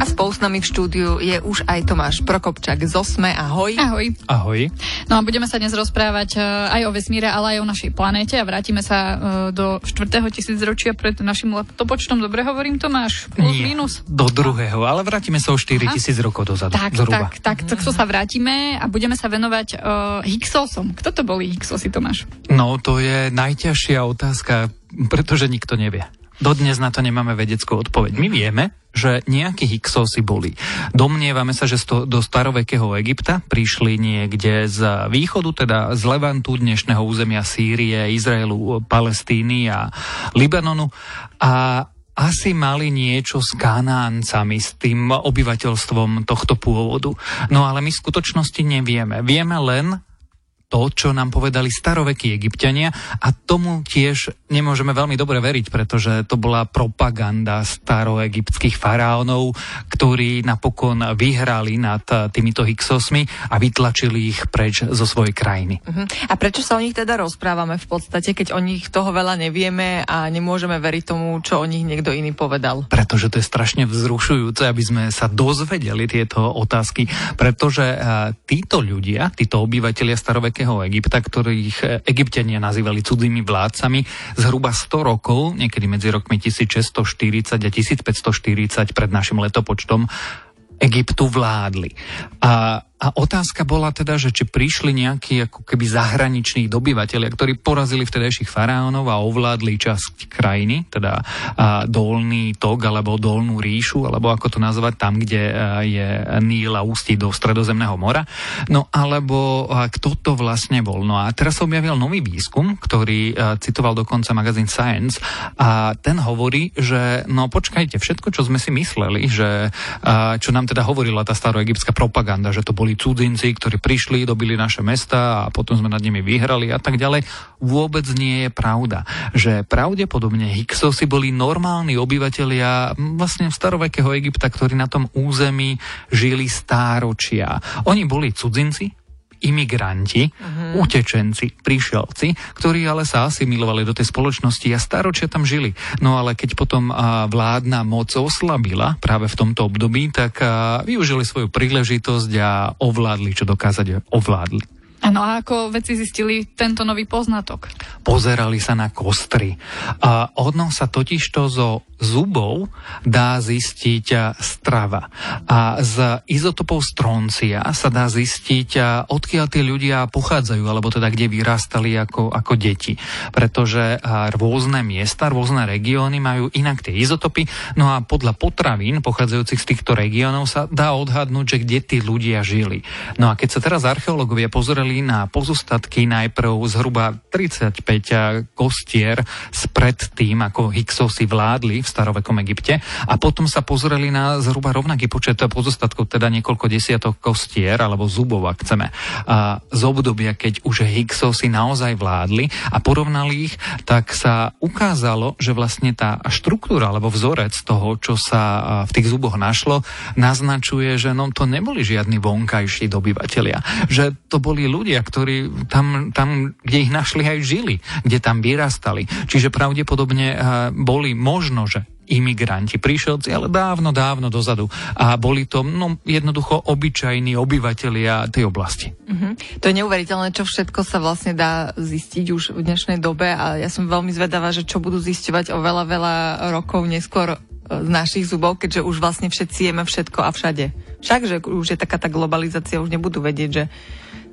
A spolu s nami v štúdiu je už aj Tomáš Prokopčak z Osme. Ahoj. Ahoj. Ahoj. No a budeme sa dnes rozprávať uh, aj o vesmíre, ale aj o našej planéte a vrátime sa uh, do štvrtého tisícročia pred našim letopočtom. Dobre hovorím, Tomáš? Plus, Nie, minus? do druhého, ale vrátime sa o 4 tisíc rokov dozadu. Tak, zhruba. tak, tak, tak to sa vrátime a budeme sa venovať uh, Higgsosom. Kto to boli Higgsosy, Tomáš? No, to je najťažšia otázka, pretože nikto nevie. Dodnes na to nemáme vedeckú odpoveď. My vieme, že nejakí Hyksosy boli. Domnievame sa, že sto, do starovekého Egypta prišli niekde z východu, teda z Levantu, dnešného územia Sýrie, Izraelu, Palestíny a Libanonu a asi mali niečo s Kanáncami, s tým obyvateľstvom tohto pôvodu. No ale my v skutočnosti nevieme. Vieme len, to, čo nám povedali starovekí egyptiania a tomu tiež nemôžeme veľmi dobre veriť, pretože to bola propaganda staroegyptských faraónov, ktorí napokon vyhrali nad týmito Hyksosmi a vytlačili ich preč zo svojej krajiny. Uh-huh. A prečo sa o nich teda rozprávame v podstate, keď o nich toho veľa nevieme a nemôžeme veriť tomu, čo o nich niekto iný povedal? Pretože to je strašne vzrušujúce, aby sme sa dozvedeli tieto otázky, pretože uh, títo ľudia, títo obyvateľia starovekého starovekého Egypta, ktorých egyptiania nazývali cudzými vládcami, zhruba 100 rokov, niekedy medzi rokmi 1640 a 1540 pred našim letopočtom, Egyptu vládli. A a otázka bola teda, že či prišli nejakí ako keby zahraniční dobyvateľia, ktorí porazili vtedajších faraónov a ovládli časť krajiny, teda a, dolný tok alebo dolnú ríšu, alebo ako to nazvať, tam, kde a, je Níl a ústí do Stredozemného mora. No alebo kto to vlastne bol. No a teraz sa objavil nový výskum, ktorý a, citoval dokonca magazín Science a ten hovorí, že no počkajte, všetko, čo sme si mysleli, že čo nám teda hovorila tá staroegyptská propaganda, že to boli boli cudzinci, ktorí prišli, dobili naše mesta a potom sme nad nimi vyhrali a tak ďalej. Vôbec nie je pravda. Že pravdepodobne Hyksosy boli normálni obyvatelia vlastne starovekého Egypta, ktorí na tom území žili stáročia. Oni boli cudzinci, imigranti, uh-huh. utečenci, prišielci, ktorí ale sa asimilovali do tej spoločnosti a staročia tam žili. No ale keď potom vládna moc oslabila práve v tomto období, tak využili svoju príležitosť a ovládli, čo dokázať ovládli. Áno, a ako veci zistili tento nový poznatok? Pozerali sa na kostry. A ono sa totižto zo zubov dá zistiť strava. A z izotopov stroncia sa dá zistiť, odkiaľ tí ľudia pochádzajú, alebo teda kde vyrastali ako, ako deti. Pretože rôzne miesta, rôzne regióny majú inak tie izotopy, no a podľa potravín pochádzajúcich z týchto regiónov sa dá odhadnúť, že kde tí ľudia žili. No a keď sa teraz archeológovia pozreli na pozostatky najprv zhruba 35 kostier spred tým, ako Hyksosy vládli v starovekom Egypte a potom sa pozreli na zhruba rovnaký počet pozostatkov, teda niekoľko desiatok kostier alebo zubov, ak chceme, a z obdobia, keď už Hyksosy naozaj vládli a porovnali ich, tak sa ukázalo, že vlastne tá štruktúra alebo vzorec toho, čo sa v tých zuboch našlo, naznačuje, že no to neboli žiadni vonkajší dobyvatelia, že to boli ľudia, ktorí tam, tam, kde ich našli, aj žili, kde tam vyrastali. Čiže pravdepodobne boli možno, že imigranti, prišelci, ale dávno, dávno dozadu. A boli to no, jednoducho obyčajní obyvatelia tej oblasti. Mm-hmm. To je neuveriteľné, čo všetko sa vlastne dá zistiť už v dnešnej dobe a ja som veľmi zvedavá, že čo budú zisťovať o veľa, veľa rokov neskôr e, z našich zubov, keďže už vlastne všetci jeme všetko a všade. Však, že už je taká tá globalizácia, už nebudú vedieť, že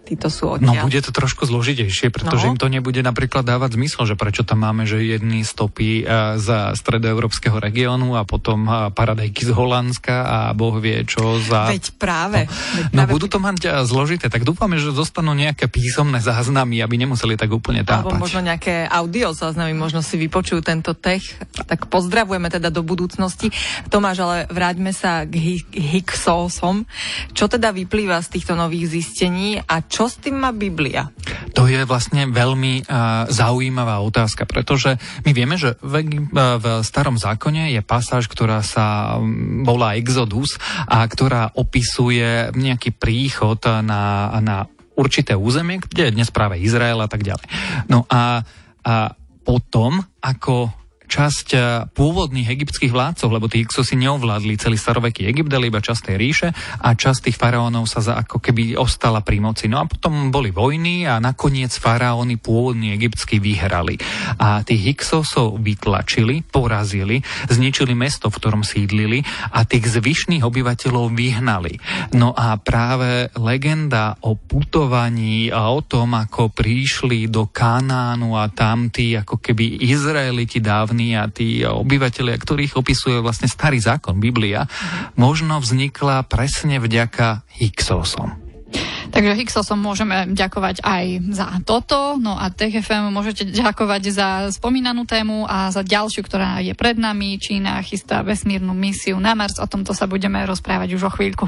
títo sú odtiaľ. No bude to trošku zložitejšie, pretože no. im to nebude napríklad dávať zmysel, že prečo tam máme, že jedný stopy uh, za stredoeurópskeho regiónu a potom uh, paradajky z Holandska a Boh vie čo za... Veď práve. No, veď no práve... budú to mať uh, zložité, tak dúfame, že zostanú nejaké písomné záznamy, aby nemuseli tak úplne tápať. Alebo možno nejaké audio záznamy, možno si vypočujú tento tech. Tak pozdravujeme teda do budúcnosti. Tomáš, ale vráťme sa k Higgsosom. Čo teda vyplýva z týchto nových zistení a čo čo s tým má Biblia? To je vlastne veľmi uh, zaujímavá otázka, pretože my vieme, že v, uh, v starom zákone je pasáž, ktorá sa um, volá Exodus a ktorá opisuje nejaký príchod na, na určité územie, kde je dnes práve Izrael a tak ďalej. No a, a potom, ako časť e, pôvodných egyptských vládcov, lebo tí Ixosi neovládli celý staroveký Egypt, ale iba časť tej ríše a časť tých faraónov sa za, ako keby ostala pri moci. No a potom boli vojny a nakoniec faraóny pôvodní egyptskí vyhrali. A tých Ixosov vytlačili, porazili, zničili mesto, v ktorom sídlili a tých zvyšných obyvateľov vyhnali. No a práve legenda o putovaní a o tom, ako prišli do Kanánu a tam tí ako keby Izraeliti dávni pôvodní a tí obyvateľia, ktorých opisuje vlastne starý zákon, Biblia, možno vznikla presne vďaka Hyksosom. Takže Hyksosom môžeme ďakovať aj za toto, no a TFM môžete ďakovať za spomínanú tému a za ďalšiu, ktorá je pred nami. Čína chystá vesmírnu misiu na Mars, o tomto sa budeme rozprávať už o chvíľku.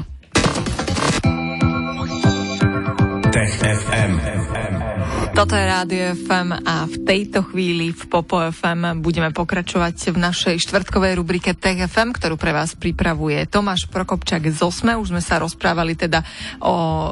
Tech FM. Toto je Rádio FM a v tejto chvíli v Popo FM budeme pokračovať v našej štvrtkovej rubrike Tech FM, ktorú pre vás pripravuje Tomáš Prokopčak z Osme. Už sme sa rozprávali teda o e,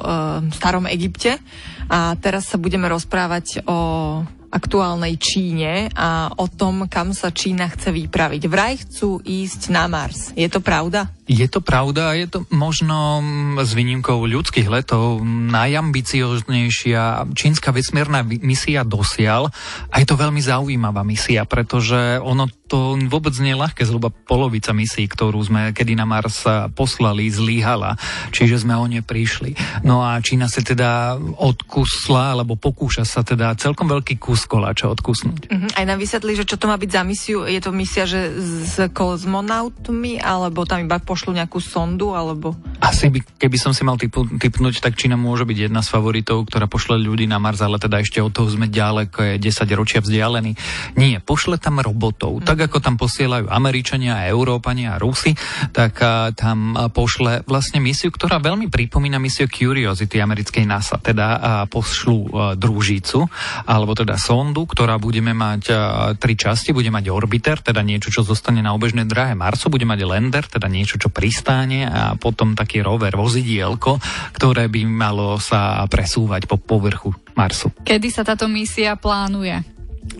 starom Egypte a teraz sa budeme rozprávať o aktuálnej Číne a o tom, kam sa Čína chce vypraviť. Vraj chcú ísť na Mars. Je to pravda? Je to pravda je to možno mm, s výnimkou ľudských letov najambicioznejšia čínska vesmírna misia dosial a je to veľmi zaujímavá misia, pretože ono to vôbec nie je ľahké, zhruba polovica misií, ktorú sme kedy na Mars poslali, zlíhala, čiže sme o ne prišli. No a Čína sa teda odkusla, alebo pokúša sa teda celkom veľký kus koláča odkusnúť. Uh-huh. Aj nám vysvetli, že čo to má byť za misiu, je to misia, že s kozmonautmi, alebo tam iba po pošlu nejakú sondu, alebo... Asi by, keby som si mal typu, typnúť, tak Čína môže byť jedna z favoritov, ktorá pošle ľudí na Mars, ale teda ešte od toho sme ďaleko, je 10 ročia vzdialený. Nie, pošle tam robotov. Mm. Tak ako tam posielajú Američania, Európania a Rusi, tak a, tam pošle vlastne misiu, ktorá veľmi pripomína misiu Curiosity americkej NASA. Teda a, pošlu a, družicu, alebo teda sondu, ktorá budeme mať a, tri časti, bude mať orbiter, teda niečo, čo zostane na obežnej dráhe Marsu, bude mať lander, teda niečo, čo pristáne a potom taký rover, vozidielko, ktoré by malo sa presúvať po povrchu Marsu. Kedy sa táto misia plánuje?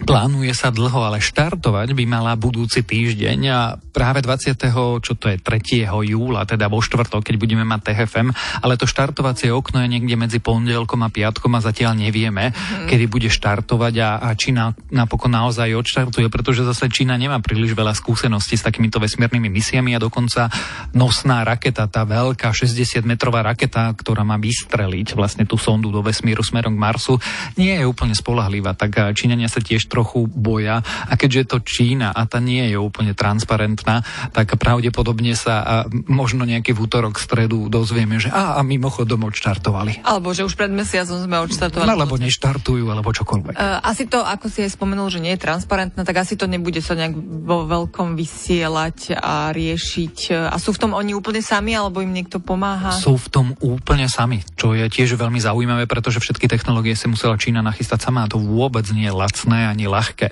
Plánuje sa dlho, ale štartovať by mala budúci týždeň a práve 20. čo to je 3. júla, teda vo štvrtok, keď budeme mať TFM, ale to štartovacie okno je niekde medzi pondelkom a piatkom a zatiaľ nevieme, mm. kedy bude štartovať a, a Čína napokon naozaj odštartuje, pretože zase Čína nemá príliš veľa skúseností s takýmito vesmírnymi misiami a dokonca nosná raketa, tá veľká 60-metrová raketa, ktorá má vystreliť vlastne tú sondu do vesmíru smerom k Marsu, nie je úplne spolahlivá, tak Číňania sa tiež trochu boja. A keďže je to Čína a tá nie je úplne transparentná, tak pravdepodobne sa a možno nejaký v útorok, stredu dozvieme, že a, a mimochodom odštartovali. Alebo že už pred mesiacom sme odštartovali. No, alebo neštartujú, alebo čokoľvek. Uh, asi to, ako si aj spomenul, že nie je transparentné, tak asi to nebude sa nejak vo veľkom vysielať a riešiť. A sú v tom oni úplne sami, alebo im niekto pomáha? Sú v tom úplne sami, čo je tiež veľmi zaujímavé, pretože všetky technológie si musela Čína nachystať sama a to vôbec nie je lacné ani ľahké.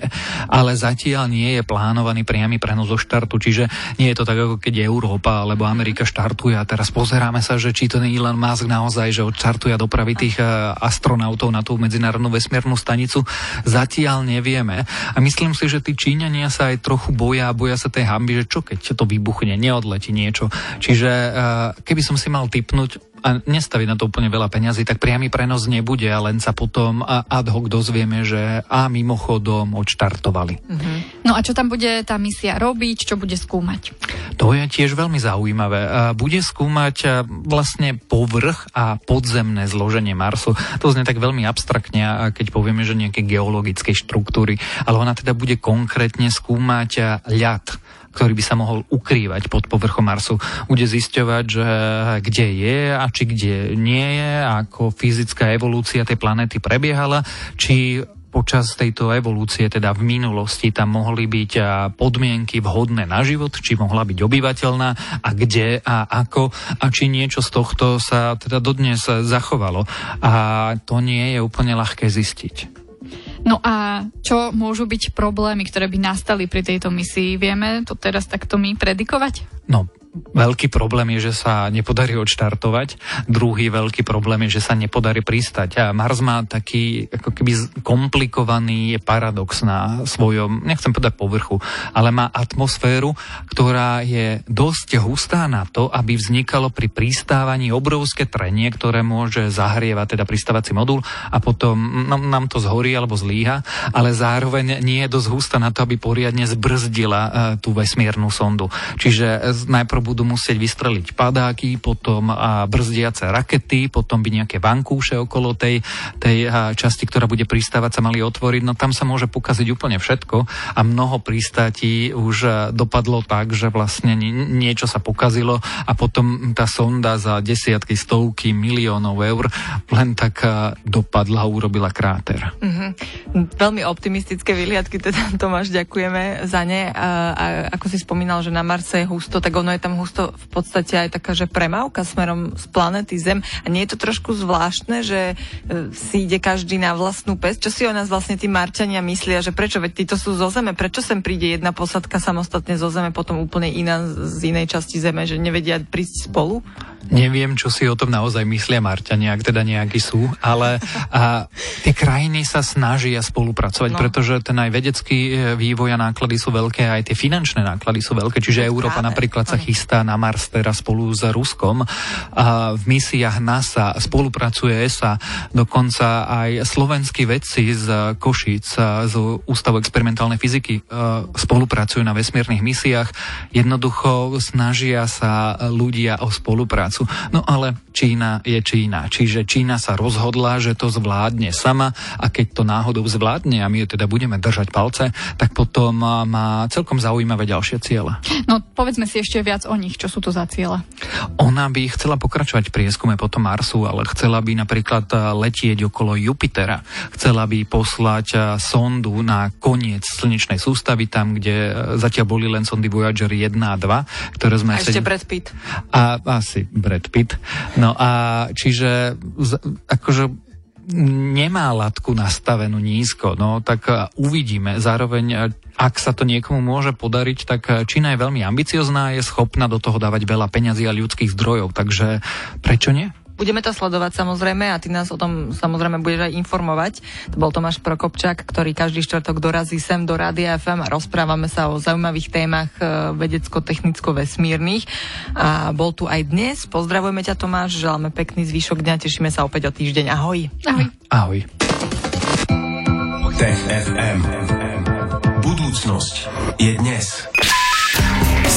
Ale zatiaľ nie je plánovaný priamy prenos zo štartu, čiže nie je to tak, ako keď Európa alebo Amerika štartuje a teraz pozeráme sa, že či to nie Elon Musk naozaj, že odštartuje a dopraví tých eh, astronautov na tú medzinárodnú vesmírnu stanicu. Zatiaľ nevieme. A myslím si, že tí Číňania sa aj trochu boja, boja sa tej hamby, že čo keď to vybuchne, neodletí niečo. Čiže eh, keby som si mal typnúť, a nestaviť na to úplne veľa peňazí, tak priamy prenos nebude a len sa potom ad hoc dozvieme, že a mimochodom odštartovali. Mm-hmm. No a čo tam bude tá misia robiť, čo bude skúmať? To je tiež veľmi zaujímavé. Bude skúmať vlastne povrch a podzemné zloženie Marsu. To znie tak veľmi abstraktne, keď povieme, že nejaké geologické štruktúry, ale ona teda bude konkrétne skúmať ľad ktorý by sa mohol ukrývať pod povrchom Marsu. Bude zisťovať, že kde je a či kde nie je, ako fyzická evolúcia tej planéty prebiehala, či počas tejto evolúcie, teda v minulosti, tam mohli byť podmienky vhodné na život, či mohla byť obyvateľná a kde a ako a či niečo z tohto sa teda dodnes zachovalo. A to nie je úplne ľahké zistiť. No a čo môžu byť problémy, ktoré by nastali pri tejto misii? Vieme to teraz takto my predikovať? No, veľký problém je, že sa nepodarí odštartovať. Druhý veľký problém je, že sa nepodarí pristať. A Mars má taký ako keby komplikovaný paradox na svojom, nechcem povedať povrchu, ale má atmosféru, ktorá je dosť hustá na to, aby vznikalo pri pristávaní obrovské trenie, ktoré môže zahrievať teda pristávací modul a potom nám, nám to zhorí alebo zlíha, ale zároveň nie je dosť hustá na to, aby poriadne zbrzdila uh, tú vesmírnu sondu. Čiže najprv budú musieť vystreliť padáky, potom brzdiace rakety, potom by nejaké vankúše okolo tej, tej časti, ktorá bude pristávať, sa mali otvoriť. No tam sa môže pokaziť úplne všetko a mnoho pristátí už dopadlo tak, že vlastne niečo sa pokazilo a potom tá sonda za desiatky, stovky miliónov eur len tak dopadla a urobila kráter. Mm-hmm. Veľmi optimistické vyliadky, teda Tomáš, ďakujeme za ne. A, a ako si spomínal, že na Marse je husto, tak ono je tam husto v podstate aj taká, že premávka smerom z planety Zem. A nie je to trošku zvláštne, že e, si ide každý na vlastnú pes? Čo si o nás vlastne tí Marťania myslia, že prečo, veď títo sú zo Zeme, prečo sem príde jedna posadka samostatne zo Zeme, potom úplne iná z inej časti Zeme, že nevedia prísť spolu? Neviem, čo si o tom naozaj myslia Marťania, ak teda nejakí sú, ale a, tie krajiny sa snažia spolupracovať, no. pretože ten aj vedecký e, vývoj a náklady sú veľké, aj tie finančné náklady sú veľké, čiže Európa Práve. napríklad sa chystá na Mars teraz spolu s Ruskom. A v misiách NASA spolupracuje ESA, dokonca aj slovenskí vedci z Košíc, z Ústavu experimentálnej fyziky e, spolupracujú na vesmírnych misiách. Jednoducho snažia sa ľudia o spoluprácu prácu. No ale Čína je Čína. Čiže Čína sa rozhodla, že to zvládne sama a keď to náhodou zvládne a my teda budeme držať palce, tak potom má celkom zaujímavé ďalšie ciele. No povedzme si ešte viac o nich, čo sú to za ciele. Ona by chcela pokračovať v prieskume potom Marsu, ale chcela by napríklad letieť okolo Jupitera. Chcela by poslať sondu na koniec slnečnej sústavy, tam, kde zatiaľ boli len sondy Voyager 1 a 2, ktoré sme... A ešte sedem... Brad Pitt. A asi Brad Pitt. No a čiže akože nemá latku nastavenú nízko, no tak uvidíme. Zároveň, ak sa to niekomu môže podariť, tak Čína je veľmi ambiciozná, je schopná do toho dávať veľa peňazí a ľudských zdrojov, takže prečo nie? Budeme to sledovať samozrejme a ty nás o tom samozrejme budeš aj informovať. To bol Tomáš Prokopčák, ktorý každý štvrtok dorazí sem do Rádia FM a rozprávame sa o zaujímavých témach e, vedecko-technicko-vesmírnych. A bol tu aj dnes. Pozdravujeme ťa Tomáš, želáme pekný zvyšok dňa, tešíme sa opäť o týždeň. Ahoj. Ahoj. Ahoj. Tech FM. Budúcnosť je dnes.